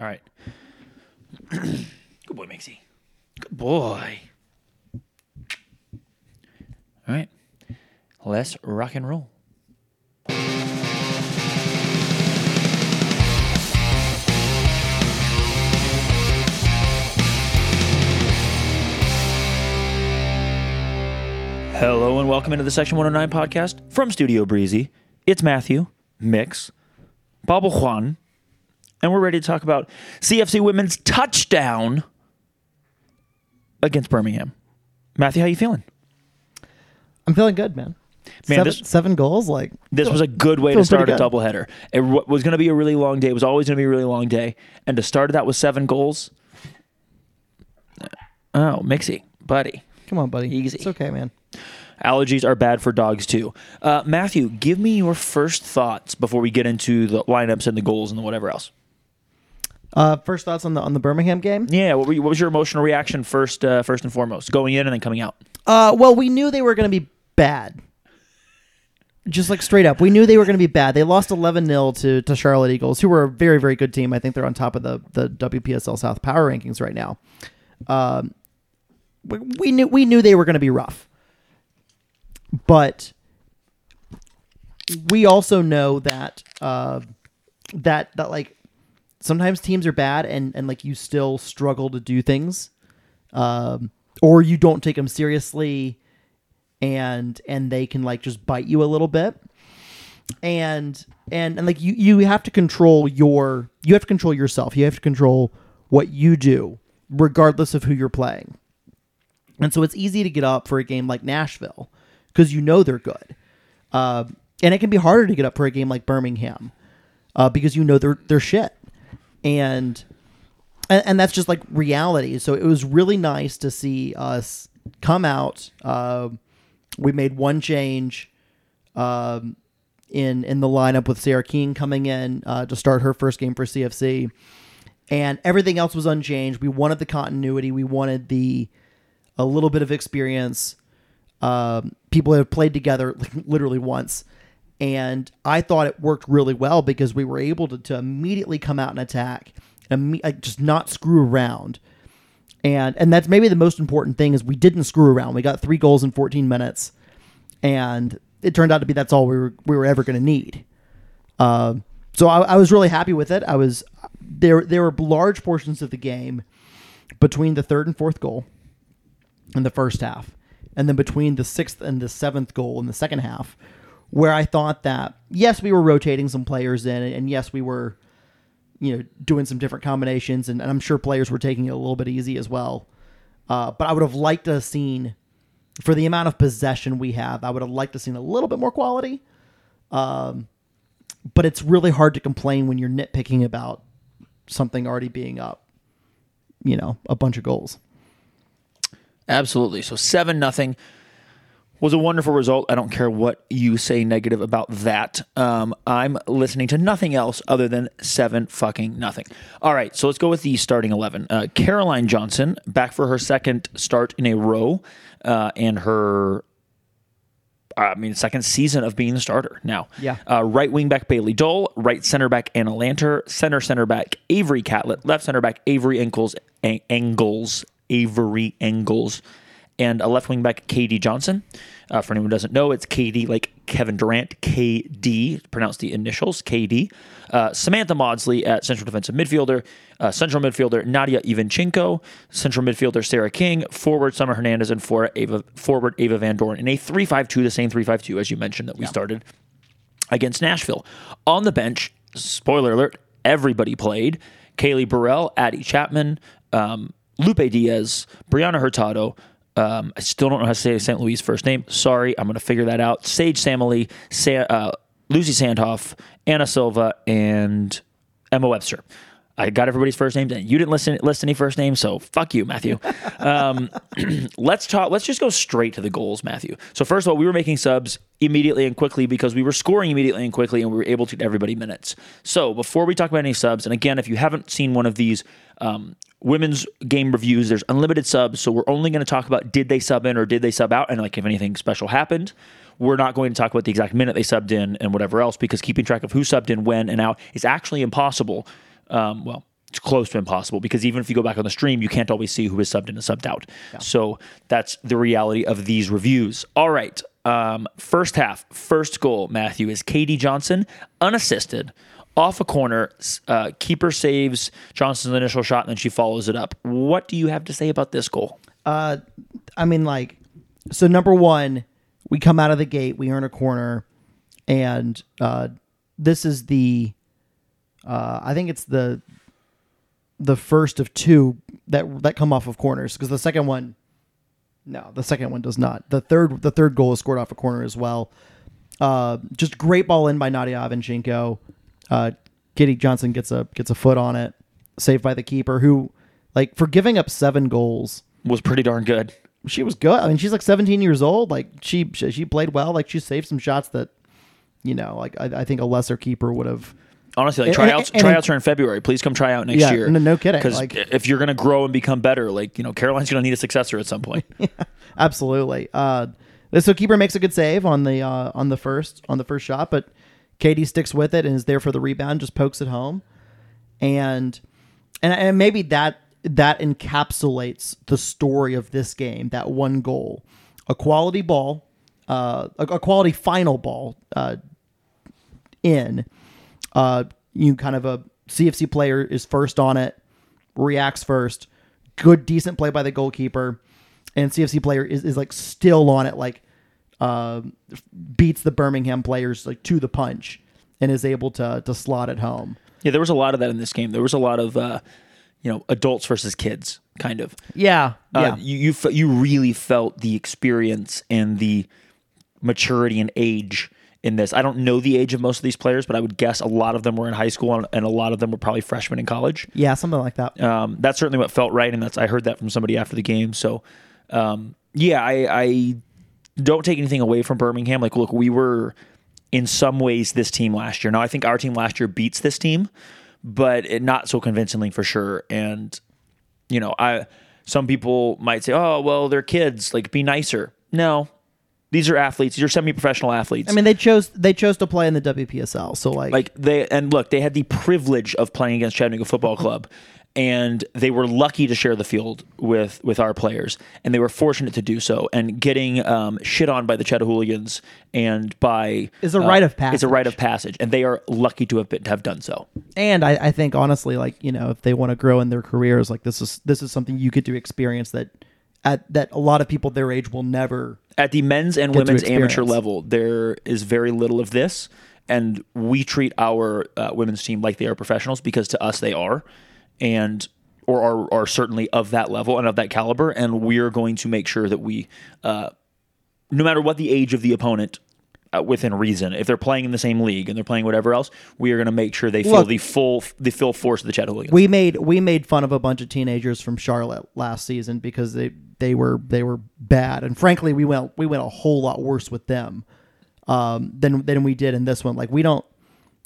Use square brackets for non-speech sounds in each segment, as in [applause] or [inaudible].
All right. Good boy, Mixie. Good boy. All right. Let's rock and roll. Hello and welcome into the Section 109 podcast from Studio Breezy. It's Matthew, Mix, Bobble Juan, and we're ready to talk about CFC women's touchdown against Birmingham. Matthew, how you feeling? I'm feeling good, man. Man, seven, this- seven goals, like This was a good way to start a doubleheader. It was going to be a really long day. It was always going to be a really long day. And to start that with seven goals, oh, Mixie, buddy. come on, buddy. Easy. It's okay, man. Allergies are bad for dogs too. Uh, Matthew, give me your first thoughts before we get into the lineups and the goals and the whatever else. Uh, first thoughts on the on the Birmingham game. Yeah, what, you, what was your emotional reaction first, uh, first and foremost, going in and then coming out? Uh, well, we knew they were going to be bad. Just like straight up, we knew they were going to be bad. They lost 11 0 to, to Charlotte Eagles, who were a very, very good team. I think they're on top of the, the WPSL South power rankings right now. Um, we, we knew we knew they were going to be rough, but we also know that uh, that that like sometimes teams are bad and and like you still struggle to do things um, or you don't take them seriously and and they can like just bite you a little bit. And and and like you you have to control your you have to control yourself. You have to control what you do regardless of who you're playing. And so it's easy to get up for a game like nashville because you know they're good. Uh, and it can be harder to get up for a game like birmingham uh, because you know they're they're shit and and, and that's just like reality. So it was really nice to see us come out. Uh, we made one change um, in in the lineup with Sarah King coming in uh, to start her first game for CFC, and everything else was unchanged. We wanted the continuity. We wanted the a little bit of experience. Um, people have played together like, literally once. And I thought it worked really well because we were able to, to immediately come out and attack and like, just not screw around. And and that's maybe the most important thing is we didn't screw around. We got three goals in 14 minutes, and it turned out to be that's all we were we were ever going to need. Um, so I, I was really happy with it. I was there. There were large portions of the game between the third and fourth goal in the first half, and then between the sixth and the seventh goal in the second half, where I thought that yes, we were rotating some players in, and yes, we were, you know, doing some different combinations, and, and I'm sure players were taking it a little bit easy as well. Uh, but I would have liked to have seen, for the amount of possession we have, I would have liked to have seen a little bit more quality. Um, but it's really hard to complain when you're nitpicking about something already being up, you know, a bunch of goals. Absolutely. So seven nothing was a wonderful result. I don't care what you say negative about that. Um, I'm listening to nothing else other than seven fucking nothing. All right, so let's go with the starting eleven. Uh, Caroline Johnson back for her second start in a row, uh, and her. I mean, second season of being the starter now. Yeah. Uh, right wing back Bailey Dole, right center back Anna Lanter, center center back Avery Catlett, left center back Avery Engels, Engels, Avery Engels, and a left wing back KD Johnson. Uh, for anyone who doesn't know, it's KD like Kevin Durant, KD, pronounce the initials, KD. Uh, Samantha Maudsley at central defensive midfielder, uh, central midfielder Nadia Ivanchenko, central midfielder Sarah King, forward Summer Hernandez, and for Ava, forward Ava Van Doren in a 3 5 2, the same 3 5 2 as you mentioned that we started against Nashville. On the bench, spoiler alert, everybody played. Kaylee Burrell, Addie Chapman, um, Lupe Diaz, Brianna Hurtado. Um, I still don't know how to say St. Louis' first name. Sorry, I'm going to figure that out. Sage Samily, Sa- uh, Lucy Sandhoff, Anna Silva, and Emma Webster. I got everybody's first names, and you didn't listen list any first names, so fuck you, Matthew. Um, [clears throat] let's talk. Let's just go straight to the goals, Matthew. So first of all, we were making subs immediately and quickly because we were scoring immediately and quickly, and we were able to get everybody minutes. So before we talk about any subs, and again, if you haven't seen one of these um, women's game reviews, there's unlimited subs, so we're only going to talk about did they sub in or did they sub out, and like if anything special happened. We're not going to talk about the exact minute they subbed in and whatever else because keeping track of who subbed in when and out is actually impossible. Um, well, it's close to impossible because even if you go back on the stream, you can't always see who is subbed in and subbed out. So that's the reality of these reviews. All right. Um, first half, first goal, Matthew, is Katie Johnson, unassisted, off a corner. Uh, keeper saves Johnson's initial shot, and then she follows it up. What do you have to say about this goal? I mean, like, so number one, we come out of the gate, we earn a corner, and uh, this is the, uh, I think it's the, the first of two that that come off of corners because the second one, no, the second one does not. The third, the third goal is scored off a corner as well. Uh, just great ball in by Nadia Ivanchenko. Uh, Kitty Johnson gets a gets a foot on it, saved by the keeper who, like, for giving up seven goals Was pretty darn good. she was good. I mean, she's like 17 years old. Like she she she played well. Like she saved some shots that, you know, like I, I think a lesser keeper would have. Honestly, like And- tryouts, and- tryouts are in February. Please come try out next Yeah, year. no- no kidding. Because Like- if you're going to grow and become better, like you know, Caroline's going to need a successor at some point. [laughs] Absolutely. Uh, so keeper makes a good save on the uh, on the first on the first shot, but Katie sticks with it and is there for the rebound. Just pokes it home, and and and maybe that that encapsulates the story of this game. That one goal, a quality ball, uh, a, a quality final ball, uh, in. Uh, you kind of a CFC player is first on it, reacts first. Good, decent play by the goalkeeper, and CFC player is, is like still on it, like uh, beats the Birmingham players like to the punch, and is able to to slot it home. yeah, there was a lot of that in this game. There was a lot of uh, you know adults versus kids, kind of. Yeah, Uh, yeah, you you fe- you really felt the experience and the maturity and age in this. I don't know the age of most of these players, but I would guess a lot of them were in high school and, a lot of them were probably freshmen in college. yeah, something like that. Um, that's certainly what felt right, and that's I heard that from somebody after the game. So, um, yeah, I, I don't take anything away from Birmingham. Like, look, we were in some ways this team last year. Now, I think our team last year beats this team, but it, not so convincingly for sure. And you know, I some people might say, "Oh, well, they're kids. Like, be nicer." No, these are athletes. These are semi-professional athletes. I mean, they chose they chose to play in the WPSL, so like, Like they and look, they had the privilege of playing against Chattanooga Football Club, and they were lucky to share the field with with our players, and they were fortunate to do so. And getting um, shit on by the Chattahooligans and by Is a uh, rite of passage. It's a rite of passage, and they are lucky to have been, to have done so. and I, I think honestly, like you know, if they want to grow in their careers, like this is this is something you get to experience that at that a lot of people their age will never. At the men's and women's amateur level, there is very little of this, and we treat our uh, women's team like they are professionals because to us they are, and or are, are certainly of that level and of that caliber, and we're going to make sure that we, uh, no matter what the age of the opponent. Uh, within reason, if they're playing in the same league and they're playing whatever else, we are going to make sure they feel Look- the full the full force of the Chattahooligans. We made we made fun of a bunch of teenagers from Charlotte last season because they they were they were bad, and frankly, we went we went a whole lot worse with them um, than than we did in this one. Like we don't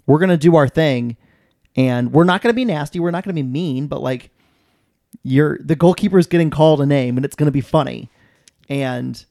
we're gonna do our thing, and we're not gonna be nasty. We're not gonna be mean, but like you're the goalkeeper is getting called a name, and it's gonna be funny, and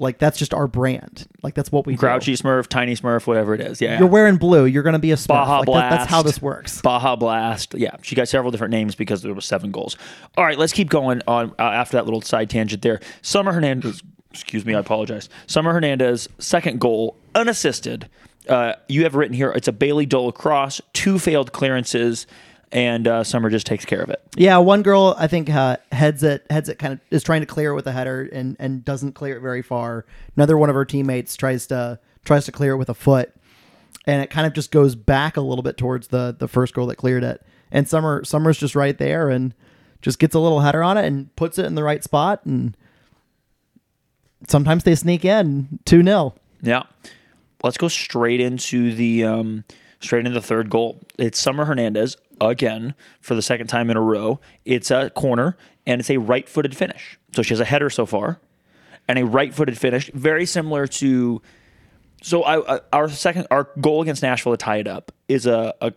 like that's just our brand. Like that's what we do. Grouchy Smurf, Tiny Smurf, whatever it is. Yeah, You're wearing blue. You're gonna be a Smurf. Baja Like, that- Blast. that's how this works. Baja Blast. Yeah, she got several different names because there was seven goals. All right, let's keep going on uh, after that little side tangent there. Summer Hernandez, excuse me, I apologize. Summer Hernandez, second goal, unassisted. Uh, you have written here it's a Bailey Dole cross, two failed clearances, and uh, Summer just takes care of it. Yeah, one girl I think uh, heads it heads it kind of is trying to clear it with a header and and doesn't clear it very far. Another one of her teammates tries to tries to clear it with a foot, and it kind of just goes back a little bit towards the the first girl that cleared it. And Summer Summer's just right there and just gets a little header on it and puts it in the right spot. And sometimes they sneak in two 0 Yeah. Let's go straight into the um, straight into the third goal. It's Summer Hernandez again for the second time in a row. It's a corner and it's a right-footed finish. So she has a header so far and a right-footed finish, very similar to. So I, our second our goal against Nashville to tie it up is a, a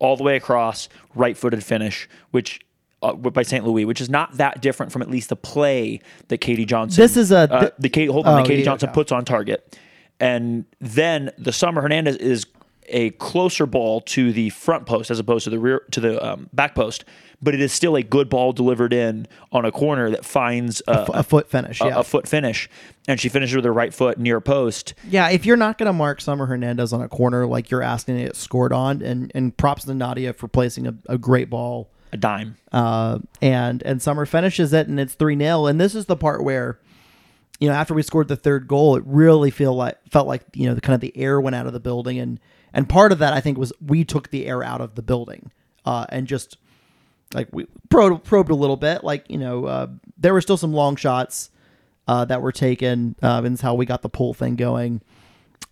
all the way across right-footed finish, which. Uh, by St. Louis, which is not that different from at least the play that Katie Johnson. This is a- uh, the Katie. Hold on, Oh, the Katie Johnson puts on target, and then the Summer Hernandez is a closer ball to the front post as opposed to the rear to the um, back post, but it is still a good ball delivered in on a corner that finds uh, a foot finish. a, Yeah. a foot finish, and she finishes with her right foot near post. Yeah, if you're not going to mark Summer Hernandez on a corner like you're asking it scored on, and, and props to Nadia for placing a, a great ball. A dime. Uh, and and Summer finishes it, and it's 3 0. And this is the part where, you know, after we scored the third goal, it really feel like felt like, you know, the kind of the air went out of the building. And, and part of that, I think, was we took the air out of the building uh, and just like we probed, probed a little bit. Like, you know, uh, there were still some long shots uh, that were taken, uh, and it's how we got the pull thing going.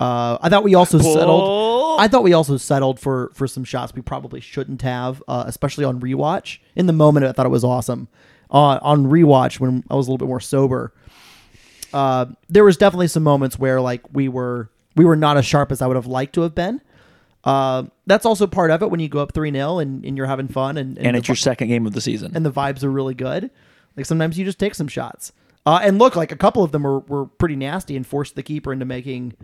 Uh, I thought we also Pull. settled. I thought we also settled for for some shots we probably shouldn't have, uh, especially on rewatch. In the moment, I thought it was awesome. On on rewatch, when I was a little bit more sober, uh, there was definitely some moments where like we were we were not as sharp as I would have liked to have been. Uh, that's also part of it when you go up three 0 and, and you're having fun and And the it's your second game of the season. and the vibes are really good. Like sometimes you just take some shots. Uh, and look, like a couple of them were, were pretty nasty and forced the keeper into making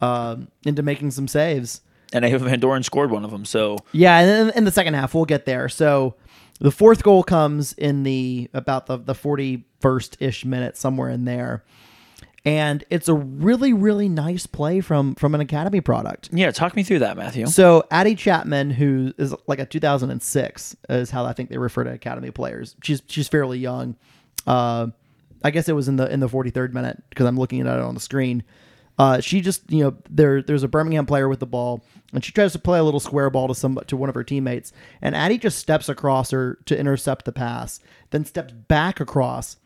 um, into making some saves. And Ava Van Doren scored one of them. So Yeah, and in the second half we'll get there. So the fourth goal comes in the about the the forty first ish minute somewhere in there, and it's a really really nice play from from an academy product. yeah, talk me through that, Matthew. So Addie Chapman, who is like a 2006, is how I think they refer to academy players. She's she's fairly young. Uh, I guess it was in the in the 43rd minute because I'm looking at it on the screen. Uh, she just you know there there's a Birmingham player with the ball and she tries to play a little square ball to some to one of her teammates and Addie just steps across her to intercept the pass, then steps back across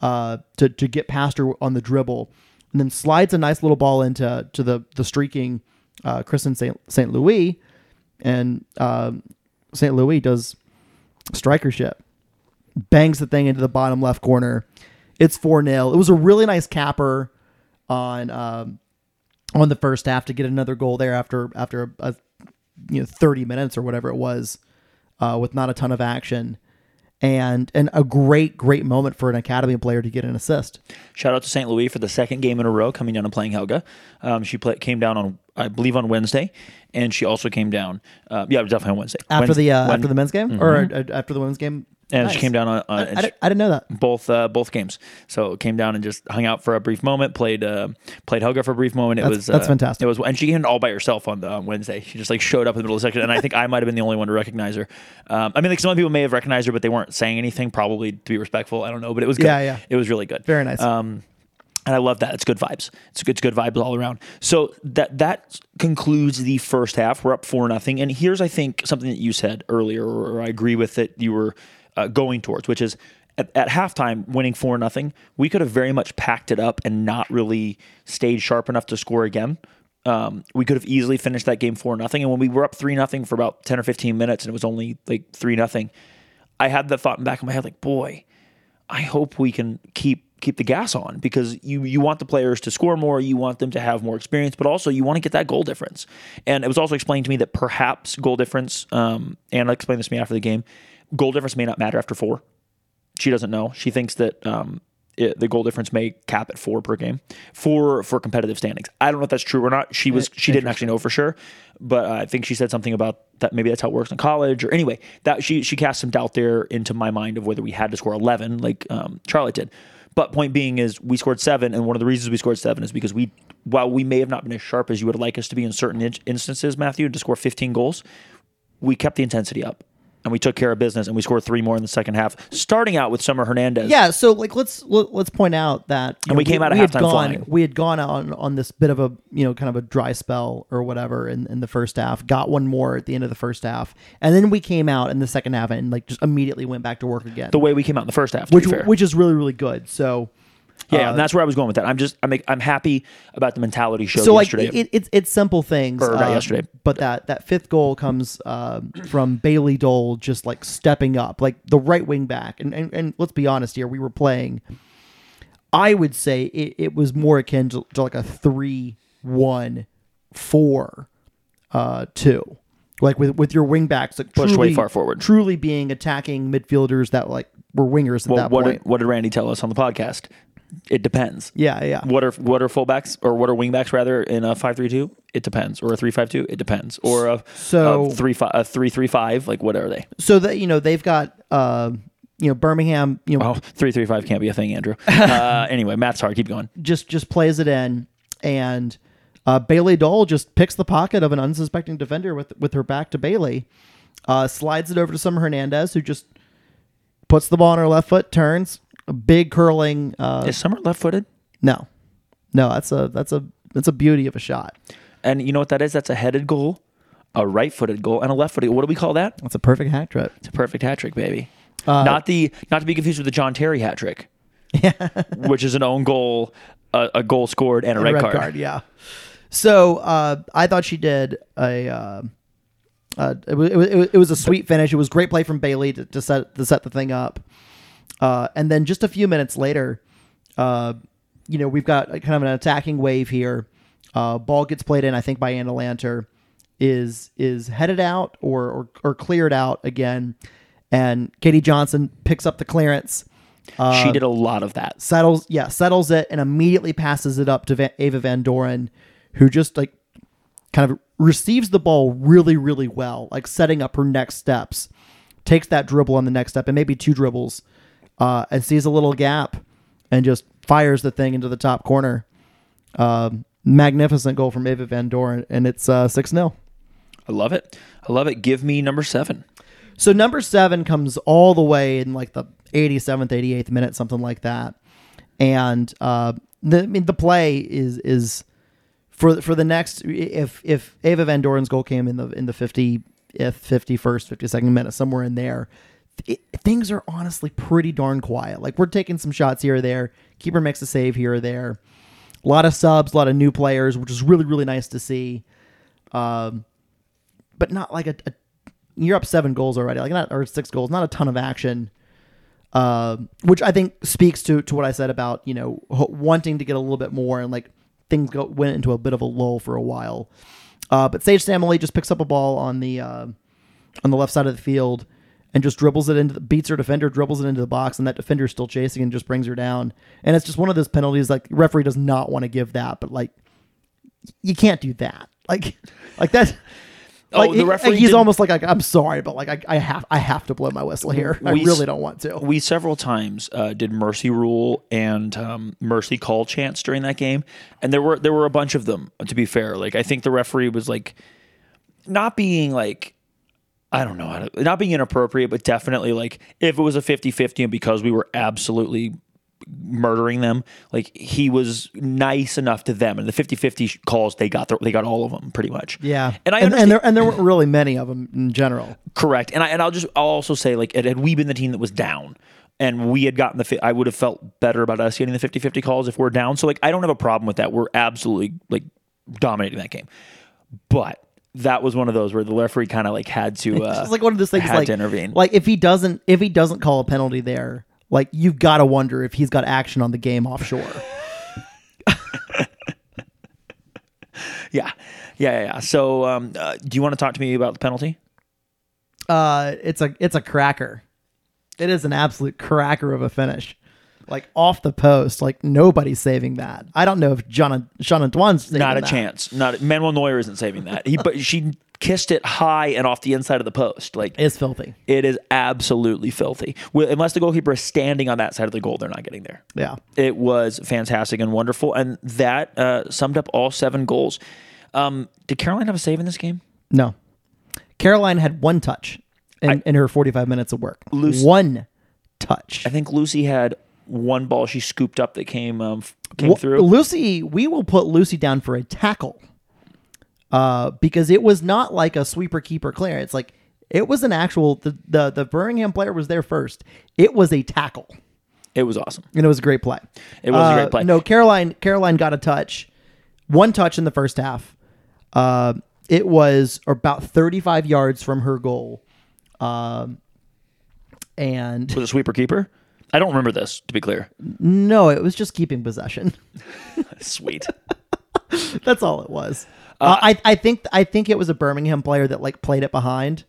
uh, to to get past her on the dribble, and then slides a nice little ball into to the the streaking uh, Kristen St. Louis, and um, St. Louis does strikership, bangs the thing into the bottom left corner. It's four 0 It was a really nice capper on um, on the first half to get another goal there after after a, a you know thirty minutes or whatever it was, uh, with not a ton of action. And and a great great moment for an academy player to get an assist. Shout out to St. Louis for the second game in a row coming down and playing Helga. Um, she play, came down on, I believe, on Wednesday, and she also came down. Uh, yeah, definitely on Wednesday. after Wednesday- the uh, after the men's game or uh, after the women's game. And Nice. she came down on, on I, I she- I didn't know that. both uh, both games. So came down and just hung out for a brief moment. Played uh, played Helga for a brief moment. It That's- was that's uh, fantastic. It was, and she came all by herself on the on Wednesday. She just like showed up in the middle of the section, and I think I might have been the only one to recognize her. Um, I mean, like some other people may have recognized her, but they weren't saying anything, probably to be respectful. I don't know, but it was good. Yeah, yeah. It was really good. Very nice. Um, and I love that. It's good vibes. It's good, it's good vibes all around. So that that concludes the first half. We're up four nothing. And here's I think something that you said earlier, or I agree with that you were uh, going towards, which is at, at halftime winning four nothing. We could have very much packed it up and not really stayed sharp enough to score again. Um, we could have easily finished that game four nothing. And when we were up three nothing for about ten or fifteen minutes, and it was only like three nothing, I had that thought in the back of my head, like, boy, I hope we can keep keep the gas on because you you want the players to score more, you want them to have more experience, but also you want to get that goal difference. And it was also explained to me that perhaps goal difference, um, and I explained this to me after the game, goal difference may not matter after four. She doesn't know. She thinks that um, it, the goal difference may cap at four per game for for competitive standings. I don't know if that's true or not. She was she didn't actually know for sure, but I think she said something about that. Maybe that's how it works in college. Or anyway, that she she cast some doubt there into my mind of whether we had to score eleven like um, Charlotte did. But point being is we scored seven, and one of the reasons we scored seven is because we, while we may have not been as sharp as you would like us to be in certain in- instances, Matthew, to score 15 goals, we kept the intensity up and we took care of business and we scored three more in the second half, starting out with Summer Hernandez. Yeah, so like let's let, let's point out that And we came out of had halftime gone flying. we had gone on on this bit of a you know kind of a dry spell or whatever in, in the first half, got one more at the end of the first half, and then we came out in the second half and like just immediately went back to work again, the way we came out in the first half, which which is really really good. So yeah, uh, and that's where I was going with that. I'm just, I'm, I'm happy about the mentality show so like yesterday. it, it's it's simple things. Or not uh, yesterday. but that that fifth goal comes uh, from Bailey Dole just like stepping up, like the right wing back. And and, and let's be honest here, we were playing. I would say it, it was more akin to, to like a three one four uh two. Like with with your wing backs like Pushed way far forward. truly being attacking midfielders that like were wingers at well, that what point. did, what did Randy tell us on the podcast? It depends. Yeah, yeah. What are what are fullbacks or what are wingbacks rather in a five three two? It depends. Or a three five two? It depends. Or a So- a three five a three three five? Like what are they? So that you know they've got uh, you know Birmingham you know Oh, three three five can't be a thing, Andrew. [laughs] Uh, anyway, math's hard. Keep going. just just plays it in, and uh, Bailey Dole just picks the pocket of an unsuspecting defender with with her back to Bailey, uh, slides it over to Summer Hernandez, who just puts the ball on her left foot, turns a big curling. Uh, Is Summer left footed? no, no, that's a that's a that's a beauty of a shot. And you know what that is? That's a headed goal, a right footed goal, and a left footed. What do we call that? That's a perfect hat trick. It's a perfect hat trick, baby. Uh, not the not to be confused with the John Terry hat trick, yeah. [laughs] which is an own goal, a, a goal scored, and a red, card. yeah. So uh, I thought she did a. Uh, uh, it, was, it, was, it was a sweet finish. It was great play from Bailey to, to set to set the thing up. Uh, and then just a few minutes later, uh, you know, we've got kind of an attacking wave here. Uh, ball gets played in, I think, by Anna Lanter, is is headed out or, or or cleared out again, and Katie Johnson picks up the clearance she did a lot of that. settles yeah settles it and immediately passes it up to Va- Ava Van Doren, who just like kind of receives the ball really really well, like setting up her next steps. Takes that dribble on the next step and maybe two dribbles, uh, and sees a little gap, and just fires the thing into the top corner. Um, magnificent goal from Ava Van Doren, and it's uh, six 0 I love it. I love it. Give me number seven. So number seven comes all the way in like the 87th, 88th minute, something like that. And uh, the I mean, the play is is for for the next if if Ava Van Doren's goal came in the in the 50th, 51st, 52nd minute, somewhere in there. It, things are honestly pretty darn quiet. Like we're taking some shots here or there. Keeper makes a save here or there. A lot of subs, a lot of new players, which is really really nice to see. Um, but not like a, a you're up seven goals already, like not or six goals, not a ton of action. Uh, which I think speaks to to what I said about you know wanting to get a little bit more and like things go went into a bit of a lull for a while. Uh, but Sage Samley just picks up a ball on the uh, on the left side of the field and just dribbles it into the, beats her defender, dribbles it into the box, and that defender's still chasing and just brings her down. And it's just one of those penalties like referee does not want to give that, but like you can't do that. Like [laughs] like that. Oh, Like the he- referee he's almost like, like I'm sorry, but like I, I have I have to blow my whistle here. I We really don't want to. We several times uh, did mercy rule and um, mercy call chants during that game, and there were there were a bunch of them. To be fair, like I think the referee was like not being like I don't know how to, not being inappropriate, but definitely like if it was a 50-50 and because we were absolutely murdering them, like he was nice enough to them. And the 50-50 calls, they got the, they got all of them pretty much. yeah, and I and, and there and there weren't really many of them in general. Correct. And I and I'll just I'll also say like had we been the team that was down and we had gotten the I would have felt better about us getting the 50-50 calls if we're down. So like I don't have a problem with that. We're absolutely like dominating that game. But that was one of those where the referee kind of like had to uh It's like one of those things had like to intervene. like if he doesn't if he doesn't call a penalty there, like you've got to wonder if he's got action on the game offshore. [laughs] yeah. Yeah, yeah, yeah. So um uh, do you want to talk to me about the penalty? uh, it's a it's a cracker. It is an absolute cracker of a finish. Like off the post, like nobody's saving that. I don't know if John Sean Antoine's saving Not a that. chance. Not Manuel Neuer isn't saving that. He but she kissed it high and off the inside of the post. Like It's filthy. It is absolutely filthy. Well, Unless the goalkeeper is standing on that side of the goal, they're not getting there. Yeah. It was fantastic and wonderful, and that uh, summed up all seven goals. Um, did Caroline have a save in this game? No. Caroline had one touch in, I- in her 45 minutes of work. Lucy- one touch. I think Lucy had one ball she scooped up that came um, came Wha- through. Lucy, we will put Lucy down for a tackle. Uh, because it was not like a sweeper keeper clearance. Like it was an actual the, the the Birmingham player was there first. It was a tackle. It was awesome. And it was a great play. It was a Uh, great play. No, Caroline Caroline got a touch. One touch in the first half. Uh, it was about 35 yards from her goal. Um, and Was it sweeper keeper? I don't remember this. To be clear, no, it was just keeping possession. [laughs] sweet. [laughs] That's all it was. Uh, I I think I think it was a Birmingham player that like played it behind,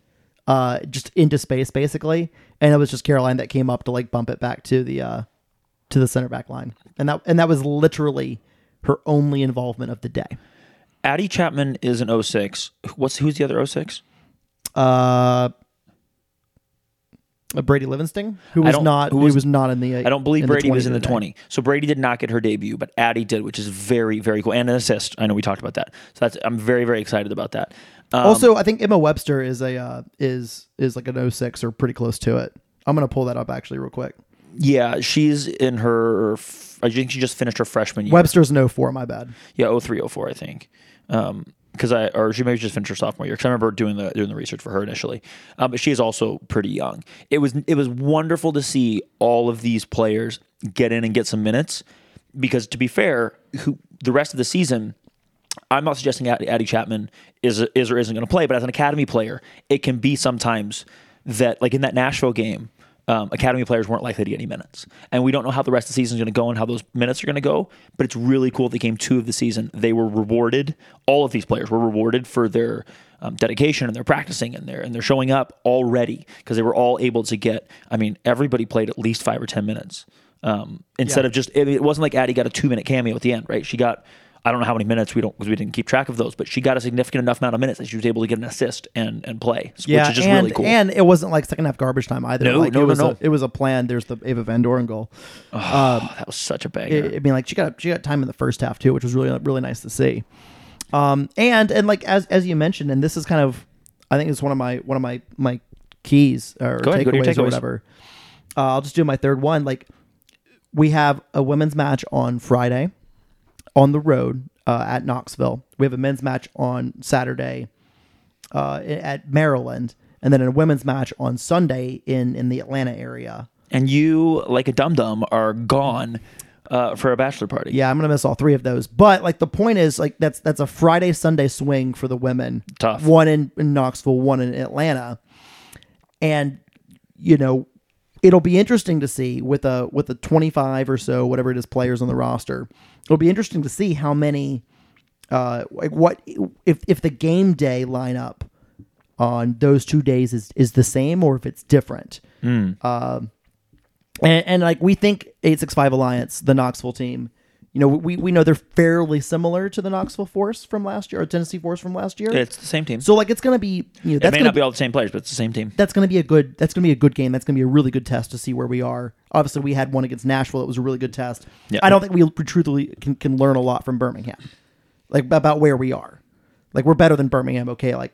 uh, just into space basically, and it was just Caroline that came up to like bump it back to the uh, to the center back line, and that and that was literally her only involvement of the day. Addie Chapman is an 06. What's who's the other 06? Uh, uh, Brady Livingston, who was don't- who was- was, not in the. I don't believe in Brady was in the today. 20. So Brady did not get her debut, but Addie did, which is very, very cool. And an assist. I know we talked about that. So that's I'm very, very excited about that. Um, Also, I think Emma Webster is a uh, is is like an 06 or pretty close to it. I'm gonna pull that up actually real quick. yeah, she's in her. I think she just finished her freshman year. Webster's an 04, my bad. Yeah, 0304, I think. Um, because I or she maybe just finished her sophomore year. Because I remember doing the doing the research for her initially. Um, but she is also pretty young. It was it was wonderful to see all of these players get in and get some minutes. Because to be fair, who the rest of the season, I'm not suggesting Addie, Chapman is is or isn't going to play, but as an academy player, it can be sometimes that like in that Nashville game, um, academy players weren't likely to get any minutes, and we don't know how the rest of the season is going to go and how those minutes are going to go. But it's really cool. That game two of the season, they were rewarded. All of these players were rewarded for their um, dedication and their practicing and their and they're showing up already because they were all able to get. I mean, everybody played at least five or ten minutes. Um, instead Yeah. of just, it, it wasn't like Addie got a two minute cameo at the end, right? She got I don't know how many minutes we don't because we didn't keep track of those, but she got a significant enough amount of minutes that she was able to get an assist and and play, Yeah, which is just and, really cool. and it wasn't like second half garbage time either. No, like, no, it no, was no. A, it was a plan. There's the Ava Van Doren goal. oh, that was such a banger. I I mean, like she got she got time in the first half too, which was really really nice to see. Um, and and like as as you mentioned, and this is kind of, I think it's one of my one of my my keys or ahead, your takeaways or whatever. Uh, I'll just do my third one. Like we have a women's match on Friday on the road uh, at Knoxville. We have a men's match on Saturday uh, at Maryland, and then a women's match on Sunday in in the Atlanta area. and you, like a dum dum, are gone uh, for a bachelor party. Yeah, I'm gonna miss all three of those. But like the point is, like that's that's a Friday Sunday swing for the women. Tough. One in, in Knoxville, one in Atlanta, and you know it'll be interesting to see with a with a 25 or so whatever it is players on the roster. It'll be interesting to see how many, uh, like what if if the game day lineup on those two days is is the same or if it's different. Um, and, and like we think 865 Alliance, the Knoxville team, you know, we, we know they're fairly similar to the Knoxville Force from last year or Tennessee Force from last year. It's the same team. so like it's gonna be you know it may not be all the same players, but it's the same team. that's gonna be a good that's gonna be a good game. That's gonna be a really good test to see where we are. Obviously, we had one against Nashville. That was a really good test. Yeah. I don't think we truthfully can, can learn a lot from Birmingham, like about where we are. Like we're better than Birmingham. Okay, like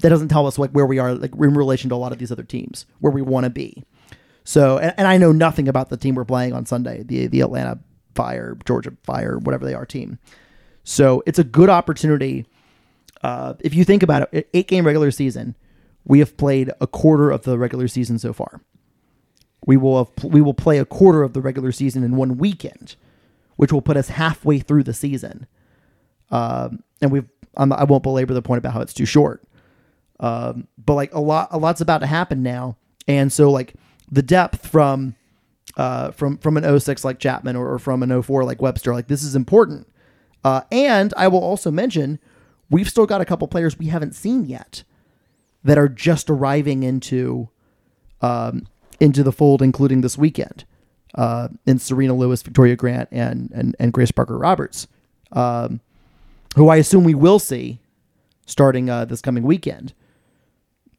that doesn't tell us like where we are like in relation to a lot of these other teams where we want to be. So, and, and I know nothing about the team we're playing on Sunday, the the Atlanta Fire, Georgia Fire, whatever they are team. So it's a good opportunity. Uh, if you think about it, eight game regular season, we have played a quarter of the regular season so far. We will have, we will play a quarter of the regular season in one weekend, which will put us halfway through the season. Um, and we've I'm, I won't belabor the point about how it's too short. Um, but like a lot a lot's about to happen now, and so like the depth from uh, from from an 06 like Chapman or, or from an 04 like Webster, like this is important. Uh, and I will also mention we've still got a couple players we haven't seen yet that are just arriving into um, into the fold, including this weekend. Uh, in Serena Lewis, Victoria Grant, and and, and Grace Parker Roberts, um, who I assume we will see starting uh, this coming weekend.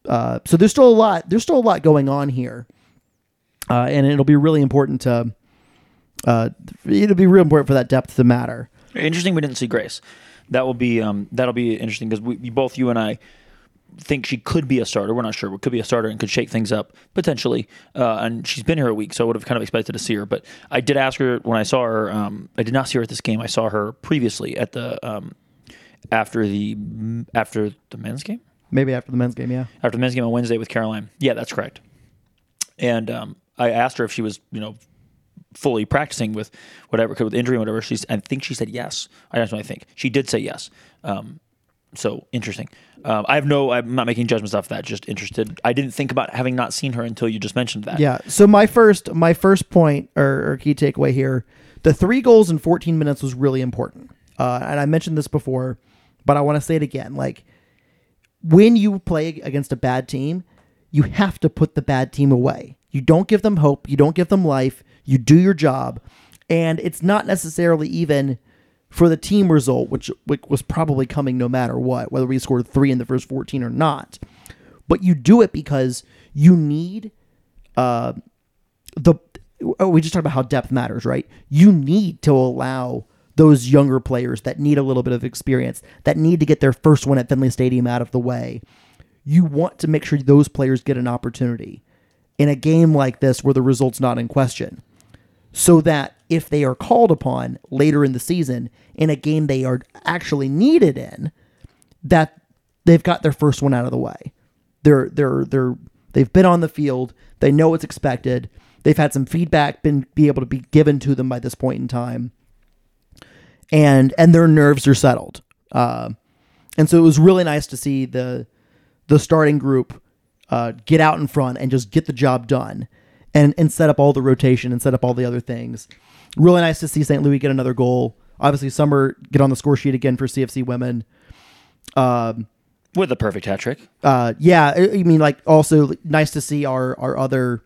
Uh, so there's still a lot. There's still a lot going on here, uh, and it'll be really important to. Uh, it'll be real important for that depth to matter. Interesting. We didn't see Grace. That will be um, that'll be interesting because we, we both you and I think she could be a starter. We're not sure. It could be a starter and could shake things up potentially. Uh, and she's been here a week, so I would have kind of expected to see her. But I did ask her when I saw her. Um, I did not see her at this game. I saw her previously at the um, after the after the men's game. Maybe after the men's game, yeah. after the men's game on Wednesday with Caroline. Yeah, that's correct. And um, I asked her if she was, you know, fully practicing with whatever, with injury and whatever. She's, I think she said yes. I don't know. I think she did say yes. Um, so interesting. Um, I have no. I'm not making judgments off that. Just interested. I didn't think about having not seen her until you just mentioned that. Yeah. So my first my first point or, or key takeaway here, the three goals in 14 minutes was really important. Uh, and I mentioned this before, but I want to say it again. Like when you play against a bad team, you have to put the bad team away. You don't give them hope. You don't give them life. You do your job. And it's not necessarily even for the team result, which, which was probably coming no matter what, whether we scored three in the first 14 or not. But you do it because you need uh, the. Oh, we just talked about how depth matters, right? You need to allow those younger players that need a little bit of experience, that need to get their first one at Finley Stadium out of the way. You want to make sure those players get an opportunity in a game like this where the result's not in question. So that if they are called upon later in the season in a game they are actually needed in, that they've got their first one out of the way. They're they're they're they've been on the field, they know what's expected, they've had some feedback been be able to be given to them by this point in time. And and their nerves are settled. Uh, and so it was really nice to see the the starting group uh, get out in front and just get the job done and, and set up all the rotation and set up all the other things. Really nice to see St. Louis get another goal. Obviously, Summer get on the score sheet again for CFC women. Um, with a perfect hat trick. Uh, yeah, I mean, like also nice to see our our other.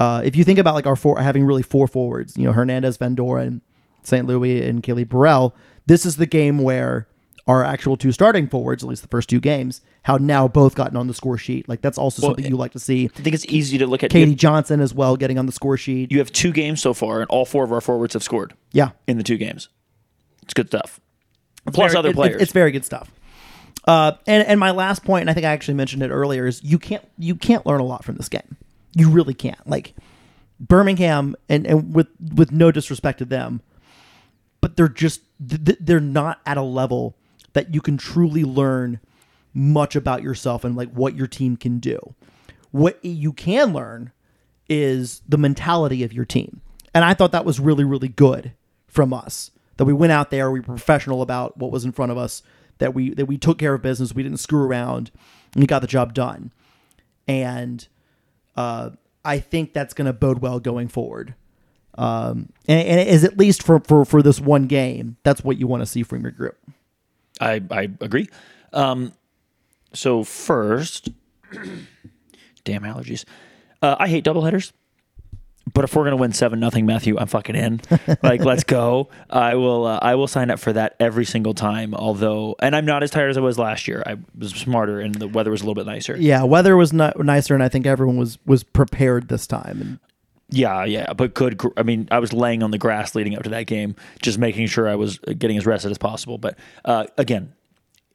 Uh, if you think about like our four having really four forwards, you know Hernandez, Van Doren, St. Louis, and Kaylee Burrell. This is the game where our actual two starting forwards, at least the first two games, how now both gotten on the score sheet. Like that's also something you like to see. I think it's easy to look at. Katie Johnson as well getting on the score sheet. You have two games so far, and all four of our forwards have scored yeah, in the two games. It's good stuff. Plus Very- other it- it- players. it's very good stuff. Uh, and and my last point, and I think I actually mentioned it earlier, is you can't you can't learn a lot from this game. You really can't. Like Birmingham, and and with with no disrespect to them, but they're just th- th- they're not at a level that you can truly learn much about yourself and like what your team can do. What you can learn is the mentality of your team. And I thought that was really, really good from us. That we went out there, we were professional about what was in front of us, that we that we took care of business, we didn't screw around, and we got the job done. And uh, I think that's going to bode well going forward. Um, and, and it is at least for, for for this one game, that's what you want to see from your group. I I agree. Um, so first, [clears throat] damn allergies. Uh, I hate doubleheaders. But if we're gonna win seven nothing, Matthew, I'm fucking in. [laughs] like, let's go. I will. Uh, I will sign up for that every single time. Although, and I'm not as tired as I was last year. I was smarter, and the weather was a little bit nicer. Yeah, weather was not nicer, and I think everyone was was prepared this time. And Yeah, yeah, but good. I mean, I was laying on the grass leading up to that game, just making sure I was getting as rested as possible. But uh, again,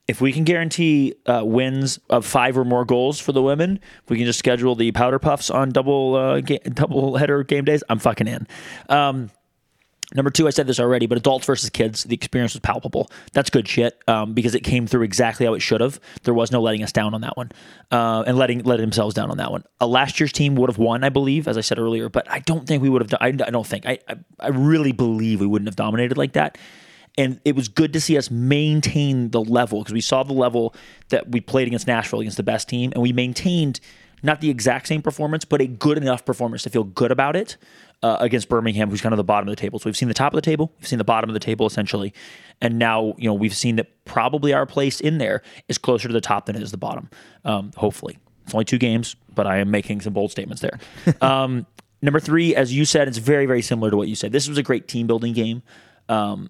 if we can guarantee uh, wins of five or more goals for the women, we can just schedule the powder puffs on double uh, ga- double header game days. I'm fucking in. Um, Number two, I said this already, but adults versus kids, the experience was palpable. That's good shit um, because it came through exactly how it should have. There was no letting us down on that one, uh, and letting letting themselves down on that one. Uh, last year's team would have won, I believe, as I said earlier, but I don't think we would have. I, I don't think. I, I I really believe we wouldn't have dominated like that. And it was good to see us maintain the level because we saw the level that we played against Nashville against the best team, and we maintained not the exact same performance, but a good enough performance to feel good about it uh, against Birmingham, who's kind of the bottom of the table. So we've seen the top of the table, we've seen the bottom of the table essentially, and now you know we've seen that probably our place in there is closer to the top than it is the bottom. Um, hopefully, it's only two games, but I am making some bold statements there. [laughs] um, number three, as you said, it's very very similar to what you said. This was a great team building game. Um,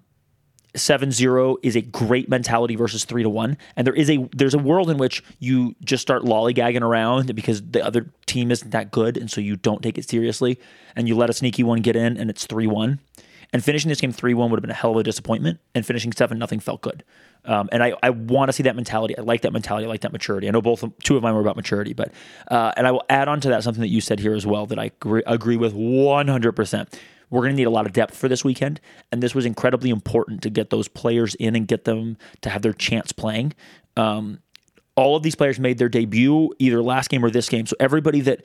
7-0 is a great mentality versus 3 to 1 and there is a there's a world in which you just start lollygagging around because the other team isn't that good. And so you don't take it seriously. And you let a sneaky one get in and it's 3-1 and finishing this game 3-1 would have been a hell of a disappointment. And finishing 7 nothing felt good. Um, and I, I want to see that mentality. I like that mentality. I like that maturity. I know both two of mine were about maturity but uh, and I will add on to that something that you said here as well that I agree, agree with 100% we're going to need a lot of depth for this weekend, and this was incredibly important to get those players in and get them to have their chance playing. Um, all of these players made their debut either last game or this game, so everybody that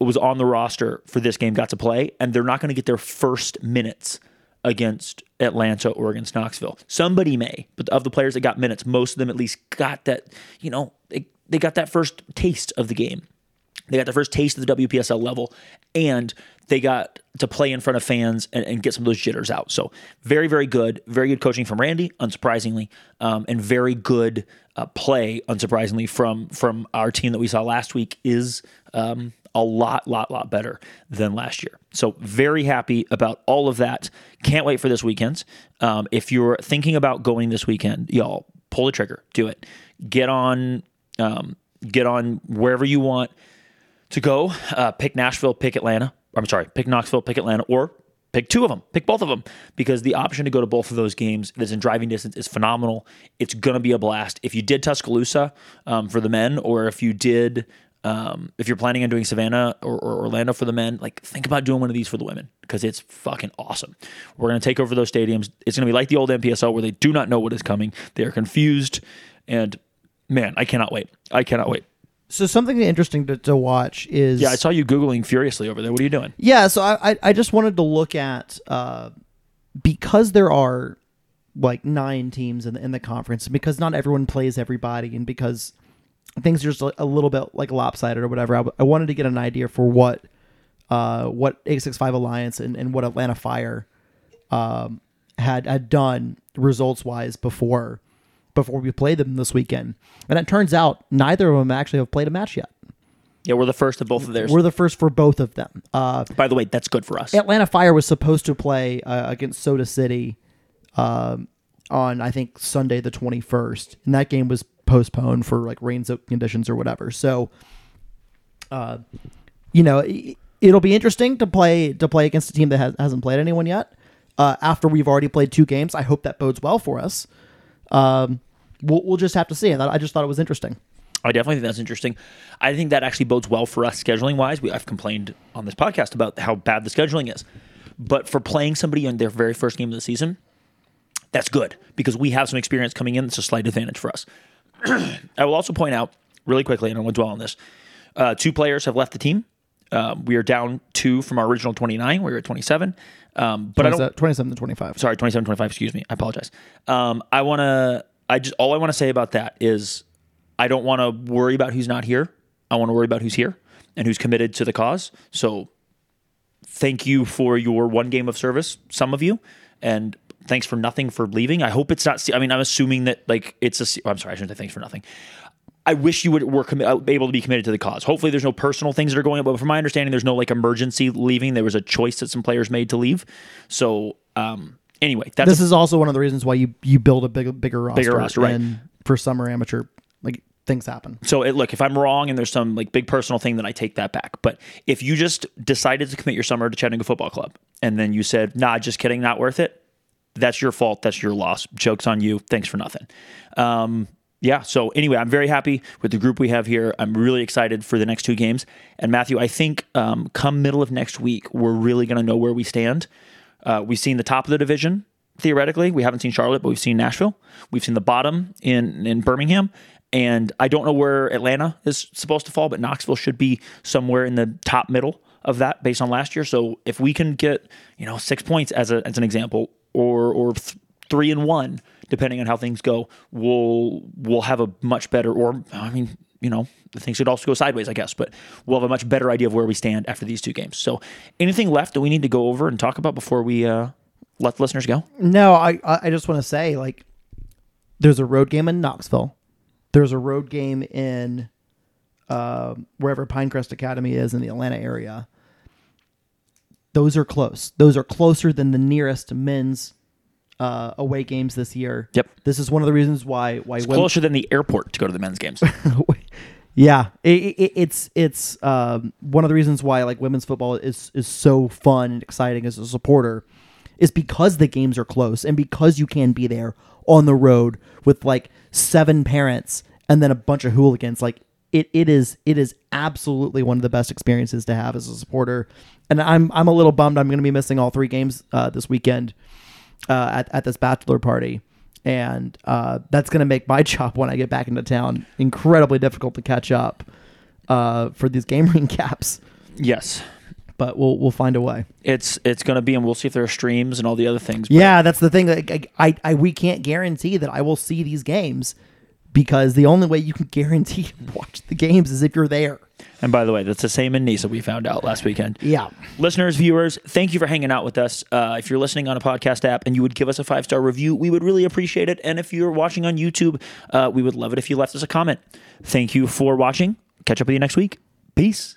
was on the roster for this game got to play, and they're not going to get their first minutes against Atlanta or against Knoxville. Somebody may, but of the players that got minutes, most of them at least got that. You know, they, they got that first taste of the game. They got the first taste of the WPSL level, and they got to play in front of fans and, and get some of those jitters out. So very, very good, very good coaching from Randy, unsurprisingly, um, and very good uh, play, unsurprisingly, from from our team that we saw last week is um, a lot, lot, lot better than last year. So very happy about all of that. Can't wait for this weekend. Um, if you're thinking about going this weekend, y'all pull the trigger, do it. Get on, um, get on wherever you want to go. Uh, pick Nashville, pick Atlanta. I'm sorry, pick Knoxville, pick Atlanta, or pick two of them, pick both of them, because the option to go to both of those games that's in driving distance is phenomenal. It's going to be a blast. If you did Tuscaloosa um, for the men, or if you did, um, if you're planning on doing Savannah or, or Orlando for the men, like think about doing one of these for the women because it's fucking awesome. We're going to take over those stadiums. It's going to be like the old NPSL where they do not know what is coming. They are confused, and man, I cannot wait. I cannot wait. So something interesting to, to watch is Yeah, I saw you googling furiously over there. What are you doing? Yeah, so I I, I just wanted to look at uh, because there are like nine teams in the, in the conference, and because not everyone plays everybody, and because things are just a, a little bit like lopsided or whatever. I, I wanted to get an idea for what uh, what eight six five Alliance and, and what Atlanta Fire um, had had done results wise before before we play them this weekend, and it turns out neither of them actually have played a match yet. Yeah, we're the first of both of theirs. We're the first for both of them. Uh, By the way, that's good for us. Atlanta Fire was supposed to play uh, against Soda City um, on I think Sunday the twenty first, and that game was postponed for like rain conditions or whatever. So, uh, you know, it, it'll be interesting to play to play against a team that has, hasn't played anyone yet. Uh, after we've already played two games, I hope that bodes well for us. Um, we'll, we'll just have to see. And I just thought it was interesting. I definitely think that's interesting. I think that actually bodes well for us scheduling wise. We, I've complained on this podcast about how bad the scheduling is, but for playing somebody in their very first game of the season, that's good because we have some experience coming in. It's a slight advantage for us. [clears throat] I will also point out really quickly, and I won't dwell on this. Uh, two players have left the team. Um, we are down two from our original 29. We were at 27. Um, but I don't. 27 to 25. Sorry, 27, 25. Excuse me. I apologize. Um, I want to. I just all I want to say about that is I don't want to worry about who's not here. I want to worry about who's here and who's committed to the cause. So thank you for your one game of service, some of you, and thanks for nothing for leaving. I hope it's not. I mean, I'm assuming that like it's a. I'm sorry, I shouldn't say thanks for nothing. I wish you would were commi- able to be committed to the cause. Hopefully, there's no personal things that are going on. But from my understanding, there's no like emergency leaving. There was a choice that some players made to leave. So um, anyway, that's This a- is also one of the reasons why you you build a big, bigger roster. Bigger roster, right. And for summer amateur, like things happen. So it, look, if I'm wrong and there's some like big personal thing, then I take that back. But if you just decided to commit your summer to Chattanooga Football Club and then you said, "Nah, just kidding, not worth it," that's your fault. That's your loss. Jokes on you. Thanks for nothing. Um, yeah. So anyway, I'm very happy with the group we have here. I'm really excited for the next two games. And Matthew, I think um, come middle of next week, we're really going to know where we stand. Uh, we've seen the top of the division theoretically. We haven't seen Charlotte, but we've seen Nashville. We've seen the bottom in in Birmingham. And I don't know where Atlanta is supposed to fall, but Knoxville should be somewhere in the top middle of that based on last year. So if we can get, you know, six points as a as an example, or or th- three and one, depending on how things go, we'll we'll have a much better. Or I mean, you know, things could also go sideways, I guess, but we'll have a much better idea of where we stand after these two games. So anything left that we need to go over and talk about before we uh, let the listeners go? No, I I just want to say like there's a road game in Knoxville. There's a road game in uh, wherever Pinecrest Academy is in the Atlanta area. Those are close. Those are closer than the nearest men's uh, away games this year. Yep. This is one of the reasons why why women, Closer than the airport to go to the men's games. [laughs] yeah, it, it, it's it's um, one of the reasons why like women's football is is so fun and exciting as a supporter is because the games are close and because you can be there on the road with like seven parents and then a bunch of hooligans. Like it, it is it is absolutely one of the best experiences to have as a supporter. And I'm I'm a little bummed I'm going to be missing all three games uh, this weekend uh, at at this bachelor party. And uh, that's going to make my [laughs] job when I get back into town incredibly difficult to catch up uh, for these game [laughs] caps. yes. But we'll we'll find a way. It's it's going to be, and we'll see if there are streams and all the other things. But Yeah, that's the thing. Like, I, I, we can't guarantee that I will see these games because the only way you can guarantee [laughs] to watch the games is if you're there. And by the way, that's the same in Nisa we found out last weekend. Yeah. Listeners, viewers, thank you for hanging out with us. Uh, if you're listening on a podcast app and you would give us a five star review, we would really appreciate it. And if you're watching on YouTube, uh, we would love it if you left us a comment. Thank you for watching. Catch up with you next week. Peace.